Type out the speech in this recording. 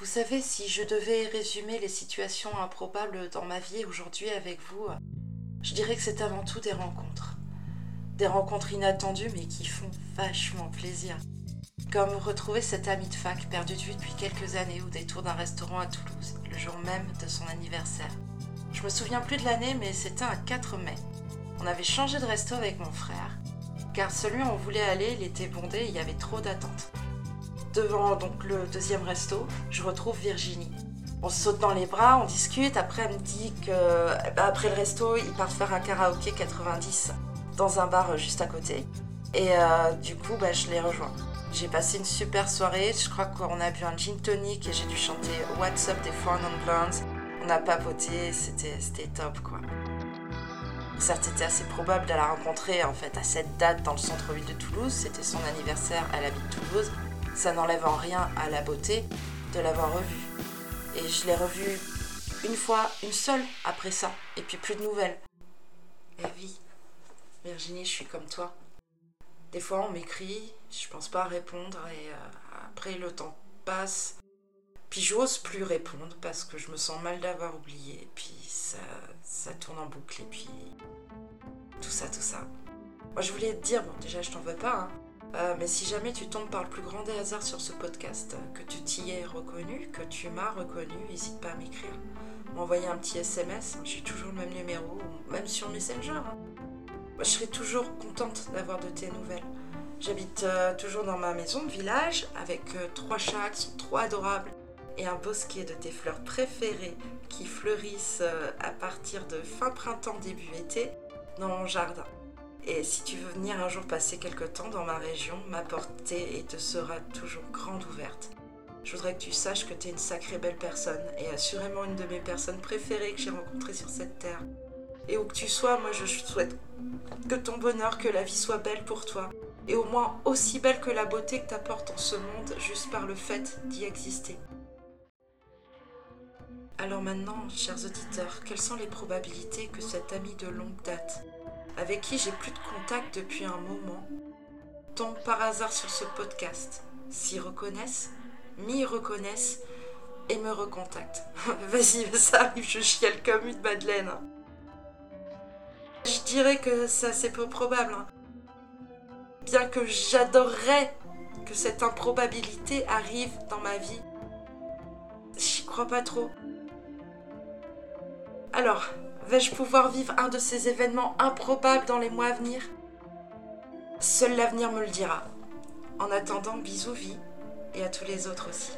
Vous savez, si je devais résumer les situations improbables dans ma vie aujourd'hui avec vous, je dirais que c'est avant tout des rencontres. Des rencontres inattendues mais qui font vachement plaisir. Comme retrouver cet ami de fac perdu de vue depuis quelques années au détour d'un restaurant à Toulouse, le jour même de son anniversaire. Je me souviens plus de l'année mais c'était un 4 mai. On avait changé de resto avec mon frère, car celui où on voulait aller, il était bondé et il y avait trop d'attentes devant donc le deuxième resto, je retrouve Virginie. On se saute dans les bras, on discute. Après, elle me dit que eh ben, après le resto, ils partent faire un karaoké 90 dans un bar juste à côté. Et euh, du coup, bah, je les rejoins. J'ai passé une super soirée. Je crois qu'on a bu un gin tonic et j'ai dû chanter What's Up des Four Non Blondes. On a papoté, c'était top quoi. Certes, c'était assez probable de la rencontrer en fait à cette date dans le centre-ville de Toulouse. C'était son anniversaire, elle habite Toulouse ça n'enlève en rien à la beauté de l'avoir revue. Et je l'ai revue une fois, une seule après ça, et puis plus de nouvelles. Et vie, Virginie, je suis comme toi. Des fois on m'écrit, je pense pas répondre, et euh, après le temps passe. Puis j'ose plus répondre parce que je me sens mal d'avoir oublié, et puis ça, ça tourne en boucle, et puis tout ça, tout ça. Moi je voulais te dire, bon déjà je t'en veux pas, hein, euh, mais si jamais tu tombes par le plus grand des hasards sur ce podcast, que tu t'y es reconnu, que tu m'as reconnu, n'hésite pas à m'écrire. M'envoyer un petit SMS, j'ai toujours le même numéro, même sur Messenger. Hein. je serai toujours contente d'avoir de tes nouvelles. J'habite euh, toujours dans ma maison de village avec euh, trois chats qui sont trop adorables et un bosquet de tes fleurs préférées qui fleurissent à partir de fin printemps, début été dans mon jardin. Et si tu veux venir un jour passer quelque temps dans ma région, ma porte et te sera toujours grande ouverte. Je voudrais que tu saches que tu es une sacrée belle personne et assurément une de mes personnes préférées que j'ai rencontrées sur cette terre. Et où que tu sois, moi je souhaite que ton bonheur, que la vie soit belle pour toi. Et au moins aussi belle que la beauté que t'apporte en ce monde juste par le fait d'y exister. Alors maintenant, chers auditeurs, quelles sont les probabilités que cet ami de longue date avec qui j'ai plus de contact depuis un moment, tombent par hasard sur ce podcast, s'y reconnaissent, m'y reconnaissent et me recontactent. Vas-y, ça arrive, je chiale comme une madeleine. Je dirais que c'est assez peu probable. Hein. Bien que j'adorerais que cette improbabilité arrive dans ma vie, j'y crois pas trop. Alors, Vais-je pouvoir vivre un de ces événements improbables dans les mois à venir? Seul l'avenir me le dira. En attendant, bisous vie et à tous les autres aussi.